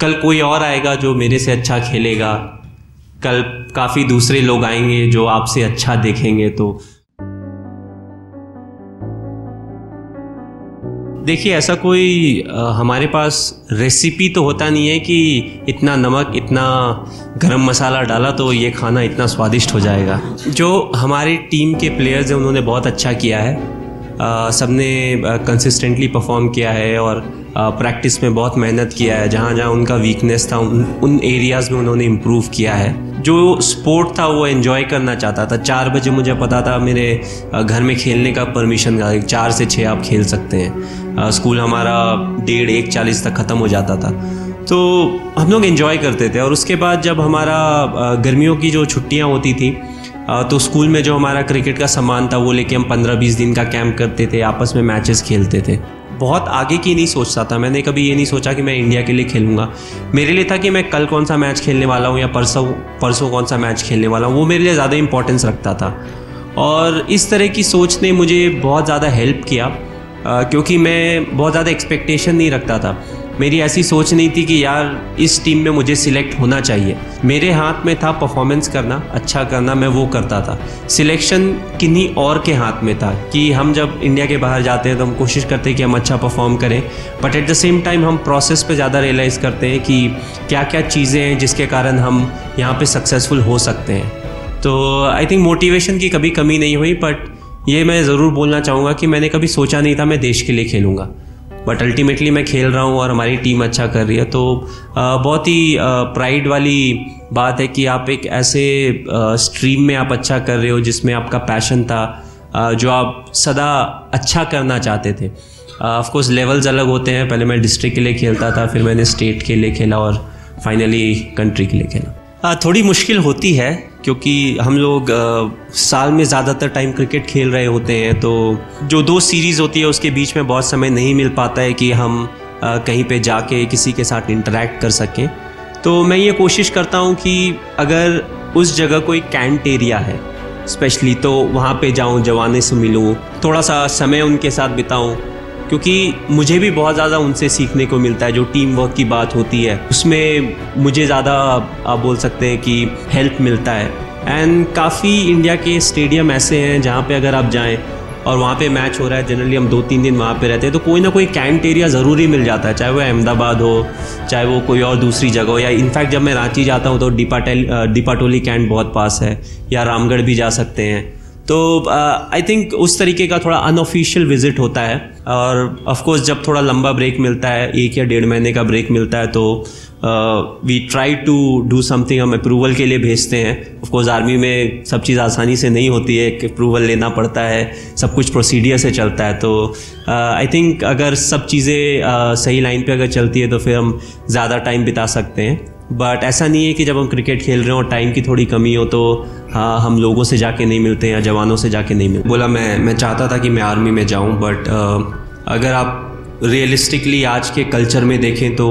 कल कोई और आएगा जो मेरे से अच्छा खेलेगा। कल काफ़ी दूसरे लोग आएँगे जो आपसे अच्छा देखेंगे तो। देखिए ऐसा कोई आ, हमारे पास रेसिपी तो होता नहीं है कि इतना नमक इतना गरम मसाला डाला तो ये खाना इतना स्वादिष्ट हो जाएगा। जो हमारी टीम के प्लेयर्स हैं उन्होंने बहुत अच्छा किया है। सबने कंसिस्टेंटली परफॉर्म किया है और प्रैक्टिस में बहुत मेहनत किया है, जहाँ जहाँ उनका वीकनेस था, उन उन एरियाज़ में उन्होंने इम्प्रूव किया है। जो स्पोर्ट था, वो एंजॉय करना चाहता था। चार बजे मुझे पता था, मेरे घर में खेलने का परमिशन का चार से छः आप खेल सकते हैं। स्कूल हमारा डेढ़, एक चालीस तक ख़त्म हो जाता था। तो हम लोग इन्जॉय करते थे। और उसके बाद जब हमारा गर्मियों की जो छुट्टियाँ होती थी तो स्कूल में जो हमारा क्रिकेट का सामान था, वो लेके हम पंद्रह बीस दिन का कैंप करते थे। आपस में मैचेस खेलते थे। बहुत आगे की नहीं सोचता था। मैंने कभी ये नहीं सोचा कि मैं इंडिया के लिए खेलूँगा। मेरे लिए था कि मैं कल कौन सा मैच खेलने वाला हूँ या परसों परसों कौन सा मैच खेलने वाला हूँ, वो मेरे लिए ज़्यादा इंपॉर्टेंस रखता था। और इस तरह की सोच ने मुझे बहुत ज़्यादा हेल्प किया क्योंकि मैं बहुत ज़्यादा एक्सपेक्टेशन नहीं रखता था। मेरी ऐसी सोच नहीं थी कि यार, इस टीम में मुझे सिलेक्ट होना चाहिए। मेरे हाथ में था परफॉर्मेंस करना अच्छा करना, मैं वो करता था। सिलेक्शन किन्हीं और के हाथ में था कि हम जब इंडिया के बाहर जाते हैं तो हम कोशिश करते हैं कि हम अच्छा परफॉर्म करें। But at the same time हम प्रोसेस पे ज़्यादा रियलाइज़ करते हैं कि क्या क्या चीज़ें हैं जिसके कारण हम यहाँ पर सक्सेसफुल हो सकते हैं। तो आई थिंक मोटिवेशन की कभी कमी नहीं हुई बट ये मैं ज़रूर बोलना चाहूँगा कि मैंने कभी सोचा नहीं था मैं देश के लिए खेलूँगा। बट अल्टीमेटली मैं खेल रहा हूँ और हमारी टीम अच्छा कर रही है। तो बहुत ही प्राइड वाली बात है कि आप एक ऐसे स्ट्रीम में आप अच्छा कर रहे हो जिसमें आपका पैशन था जो आप सदा अच्छा करना चाहते थे। ऑफ़ कोर्स लेवल्स अलग होते हैं। पहले मैं डिस्ट्रिक्ट के लिए खेलता था, फिर मैंने स्टेट के लिए खेला और फाइनली कंट्री के लिए खेला। थोड़ी मुश्किल होती है, क्योंकि हम लोग साल में ज़्यादातर टाइम क्रिकेट खेल रहे होते हैं तो जो दो सीरीज़ होती है, उसके बीच में बहुत समय नहीं मिल पाता है कि हम कहीं पे जाके किसी के साथ इंटरेक्ट कर सकें। तो मैं ये कोशिश करता हूँ कि अगर उस जगह कोई कैंट एरिया है स्पेशली तो वहाँ पे जाऊँ, जवाने से मिलूँ, थोड़ा सा समय उनके साथ बिताऊँ क्योंकि मुझे भी बहुत ज़्यादा उनसे सीखने को मिलता है, जो टीम वर्क की बात होती है। उसमें मुझे ज़्यादा आप बोल सकते हैं कि हेल्प मिलता है। एंड काफ़ी इंडिया के स्टेडियम ऐसे हैं जहाँ पे अगर आप जाएँ और वहाँ पे मैच हो रहा है, जनरली हम दो तीन दिन वहाँ पे रहते हैं तो कोई ना कोई कैंट एरिया ज़रूरी मिल जाता है, चाहे वो अहमदाबाद हो, चाहे वो कोई और दूसरी जगह हो, या इनफैक्ट जब मैं रांची जाता हूँ तो डिपाटेल डिपाटोली कैंट बहुत पास है, या रामगढ़ भी जा सकते हैं। तो आई uh, थिंक उस तरीके का थोड़ा अनऑफिशियल विज़िट होता है। और ऑफ़ कोर्स जब थोड़ा लंबा ब्रेक मिलता है एक या डेढ़ महीने का ब्रेक मिलता है तो we try to do something हम अप्रूवल के लिए भेजते हैं। ऑफ़ कोर्स आर्मी में सब चीज़ आसानी से नहीं होती है कि अप्रूवल लेना पड़ता है सब कुछ प्रोसीडियर से चलता है। तो आई uh, थिंक अगर सब चीज़ें uh, सही लाइन पे अगर चलती है तो फिर हम ज़्यादा टाइम बिता सकते हैं। बट ऐसा नहीं है कि जब हम क्रिकेट खेल रहे हो और टाइम की थोड़ी कमी हो तो हाँ हम लोगों से जाके नहीं मिलते या जवानों से जाके नहीं मिलते। बोला, मैं मैं चाहता था कि मैं आर्मी में जाऊँ बट अगर आप रियलिस्टिकली आज के कल्चर में देखें तो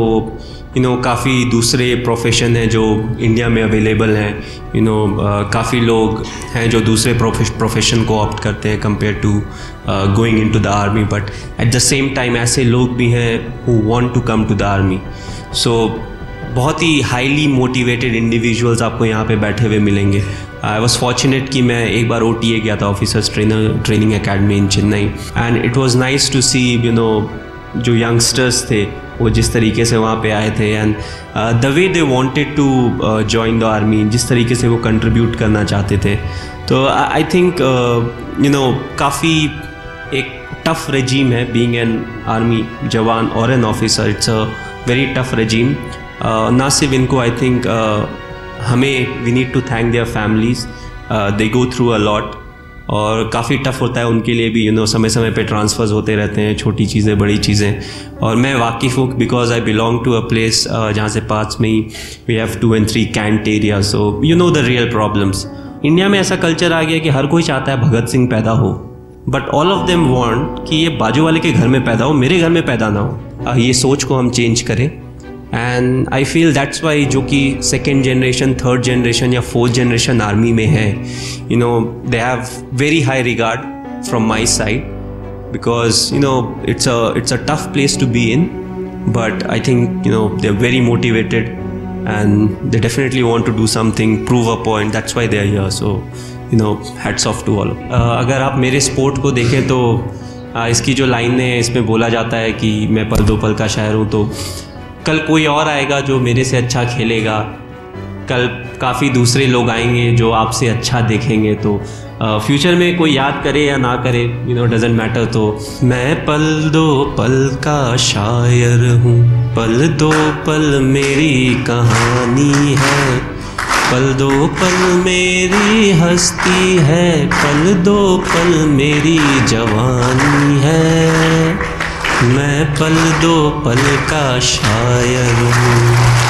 यू नो काफ़ी दूसरे प्रोफेशन हैं जो इंडिया में अवेलेबल हैं। यू नो काफ़ी लोग हैं जो दूसरे प्रोफेशन को ऑप्ट करते हैं compare to going into the army but at the same time ऐसे लोग भी हैं who want to come to the army so बहुत ही हाईली मोटिवेटेड इंडिविजुअल्स आपको यहाँ पे बैठे हुए मिलेंगे। आई वॉज़ फॉर्चुनेट कि मैं एक बार ओ टी ए गया था officers trainer training academy in Chennai and it was nice to see you know जो यंगस्टर्स थे, वो जिस तरीके से वहाँ पे आए थे। And the way they wanted to join the army जिस तरीके से वो कंट्रीब्यूट करना चाहते थे। तो आई थिंक यू नो काफ़ी एक टफ रजीम है बीइंग एन आर्मी जवान और an officer it's a very tough regime ना सिर्फ़ इनको आई थिंक हमें we need to thank their families they go through a lot और काफ़ी टफ होता है उनके लिए भी यू नो समय समय पे ट्रांसफर्स होते रहते हैं, छोटी चीज़ें, बड़ी चीज़ें. और मैं वाकिफ़ हूँ because I belong to a place जहाँ से पास में ही we have two and three cantt area so you know the real problems India में ऐसा कल्चर आ गया कि हर कोई चाहता है भगत सिंह पैदा हो. But all of them want कि ये बाजू वाले के घर में पैदा हो, मेरे घर में पैदा ना हो. ये सोच को हम चेंज करें. And I feel that's why जो कि सेकेंड जनरेशन थर्ड जनरेशन या फोर्थ जनरेशन आर्मी में है you know they have very high regard from my side because you know it's a it's a tough place to be in but I think you know they're very motivated and they definitely want to do something, prove a point. That's why they're here. So you know, hats off to all. Uh, अगर आप मेरे sport को देखें तो uh, इसकी जो line है इसमें बोला जाता है कि मैं पल दो पल का शायर हूँ तो कल कोई और आएगा जो मेरे से अच्छा खेलेगा। कल काफ़ी दूसरे लोग आएँगे जो आपसे अच्छा देखेंगे। तो फ्यूचर में कोई याद करे या ना करे यू नो डजेंट मैटर तो मैं पल दो पल का शायर हूँ। पल दो पल मेरी कहानी है। पल दो पल मेरी हस्ती है। पल दो पल मेरी जवानी पल दो पल का शायर हूँ।